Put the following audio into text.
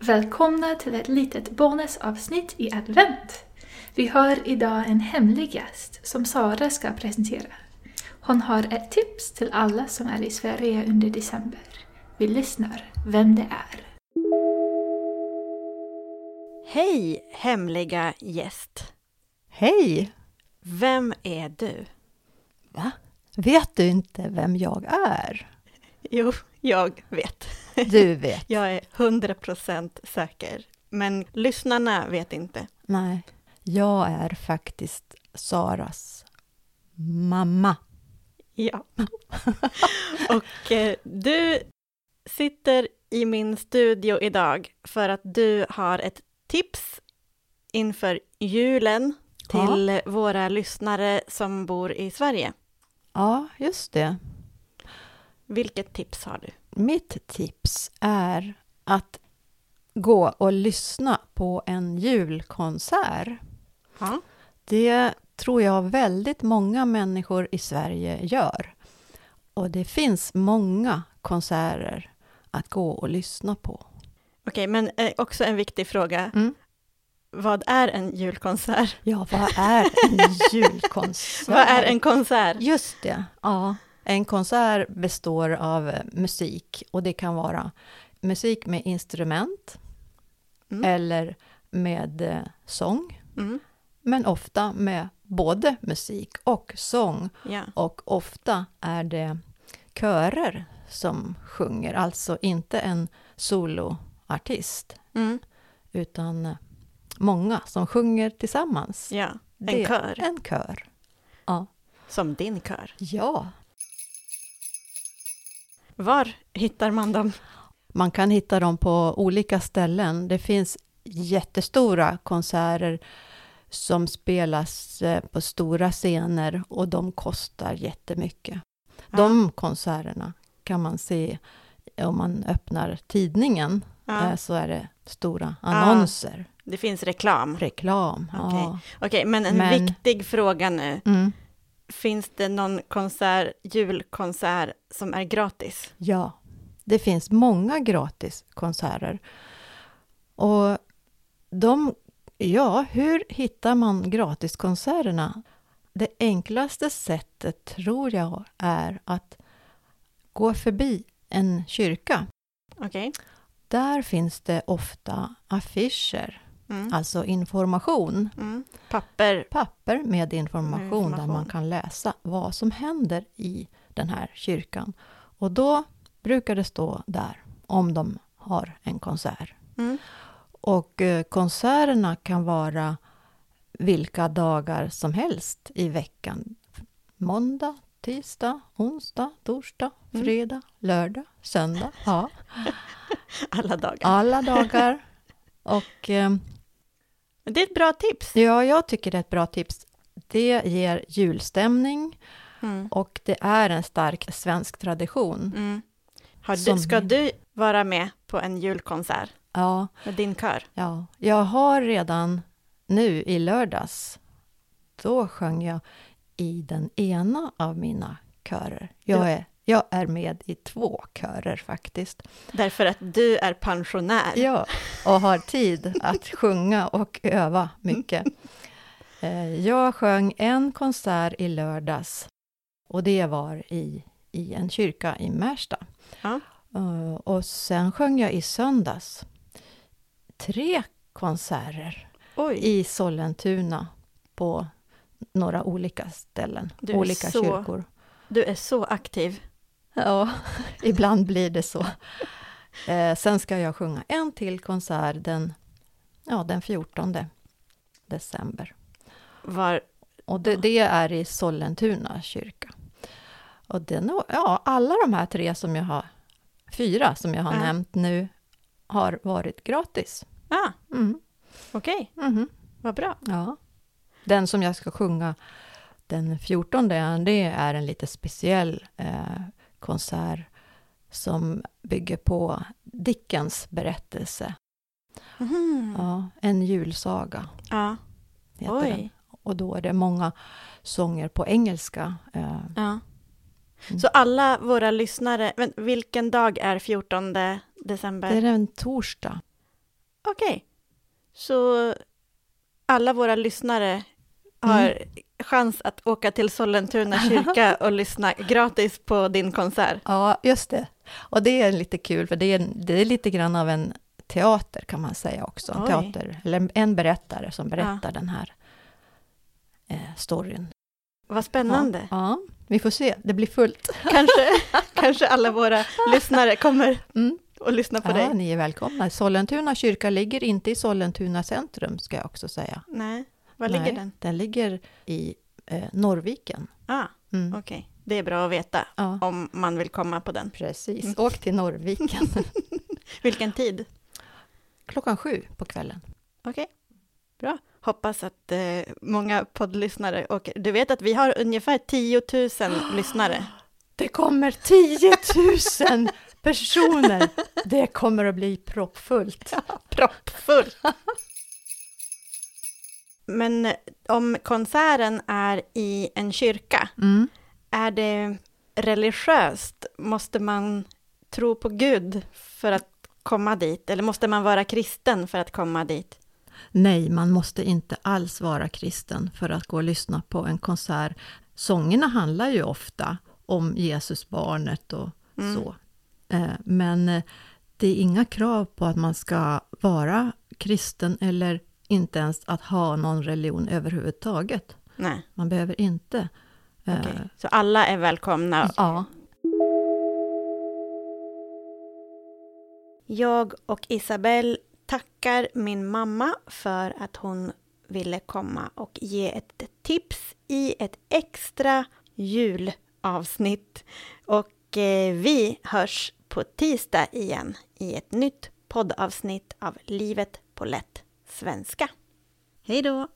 Välkomna till ett litet bonusavsnitt i advent. Vi har idag en hemlig gäst som Sara ska presentera. Hon har ett tips till alla som är i Sverige under december. Vi lyssnar vem det är. Hej hemliga gäst! Hej! Vem är du? Va? Vet du inte vem jag är? Jo, jag vet. Du vet. Jag är 100% säker. Men lyssnarna vet inte. Nej, jag är faktiskt Saras mamma. Ja. Och eh, du sitter i min studio idag för att du har ett tips inför julen till Ja. våra lyssnare som bor i Sverige. Ja, just det. Vilket tips har du? Mitt tips är att gå och lyssna på en julkonsert. Ja. Det tror jag väldigt många människor i Sverige gör. Och det finns många konserter att gå och lyssna på. Okej, men eh, också en viktig fråga. Mm. Vad är en julkonsert? Ja, vad är en julkonsert? Vad är en konsert? Just det, ja. En konsert består av musik och det kan vara musik med instrument Mm. eller med eh, sång. Mm. Men ofta med både musik och sång. Ja. Och ofta är det körer som sjunger, alltså inte en soloartist Mm. utan eh, många som sjunger tillsammans. ja, en Det- kör. En kör. Ja. Som din kör. ja. Var hittar man dem? Man kan hitta dem på olika ställen. Det finns jättestora konserter som spelas eh, på stora scener och de kostar jättemycket. De konserterna kan man se om man öppnar tidningen Ja, eh, så är det stora annonser, det finns reklam. reklam. Ja. Okej, men en Men- viktig fråga nu. Mm. Finns det någon konsert, julkonsert som är gratis? ja, det finns många gratiskonserter. Och de, ja, hur hittar man gratiskonserterna? Det enklaste sättet tror jag är att gå förbi en kyrka. Okej. Där finns det ofta affischer, Mm. alltså information. Mm. Papper. Papper med information, Information. där man kan läsa vad som händer i den här kyrkan. Och då brukar det stå där om de har en konsert. Mm. Och eh, konserterna kan vara vilka dagar som helst i veckan. Måndag, tisdag, onsdag, torsdag, Mm. fredag, lördag, söndag. Ja, Alla dagar. alla dagar. Och eh, Det är ett bra tips. ja, jag tycker det är ett bra tips. Det ger julstämning Mm. och det är en stark svensk tradition. Mm. Du, Som- ska du vara med på en julkonsert Ja, med din kör? ja, jag har redan nu i lördags, då sjöng jag i den ena av mina körer. Jag Ja. är, jag är med i två körer faktiskt. Därför att du är pensionär. Ja, och har tid att sjunga och öva mycket. Eh, Jag sjöng en konsert i lördags och det var i, i en kyrka i Märsta. Ja. Eh, Och sen sjöng jag i söndags tre konserter Oj, i Sollentuna på några olika ställen, Du olika så- kyrkor. du är så aktiv. Ja, ibland blir det så. Eh, sen ska jag sjunga en till konsert den, ja, den 14 december. Var, Och det, det är i Sollentuna kyrka. Och nog- ja, alla de här tre som jag har, fyra som jag har Ja. nämnt nu, har varit gratis. ah, Mm. okej, mhm, vad bra. Ja. Den som jag ska sjunga den 14, det är en lite speciell eh, konsert som bygger på Dickens berättelse. Mhm. Ja, en julsaga Ja, heter den. oj. Och då är det många sånger på engelska. Eh, Ja. Mm. Så alla våra lyssnare, men vilken dag är 14 december? det är en torsdag. Okej. Så alla våra lyssnare har chans att åka till Sollentuna kyrka och lyssna gratis på din konsert. Ja, just det. Och det är lite kul, för det är, det är lite grann av en teater kan man säga också. En Oj. teater, eller en berättare som berättar den här eh, storyn. Vad spännande. Ja, ja, vi får se. Det blir fullt. Kanske, kanske alla våra lyssnare kommer Mm. och lyssna på Ja, dig. ni är välkomna. Sollentuna kyrka ligger inte i Sollentuna centrum, ska jag också säga. Nej, var Nej, ligger den? Den ligger i eh, Norrviken. Ah, Mm. okej. Det är bra att veta Ja, om man vill komma på den. precis. Mm. Åk till Norrviken Vilken tid? klockan sju på kvällen. Okej, bra. Hoppas att eh, många poddlyssnare och du vet att vi har ungefär 10 000 lyssnare. Det kommer 10 000 personer! Det kommer att bli proppfullt. Proppfull! Men eh, om konserten är i en kyrka, Mm. är det religiöst? Måste man tro på Gud för att komma dit? Eller måste man vara kristen för att komma dit? Nej, man måste inte alls vara kristen för att gå och lyssna på en konsert. Sångerna handlar ju ofta om Jesusbarnet och Mm. så. Eh, Men eh, det är inga krav på att man ska vara kristen eller inte ens att ha någon religion överhuvudtaget. Nej, Man behöver inte. eh, okej. Så alla är välkomna Ja, Jag och Isabelle tackar min mamma för att hon ville komma och ge ett tips i ett extra julavsnitt. Och eh, vi hörs på tisdag igen i ett nytt poddavsnitt av Livet på lätt svenska. Hej då!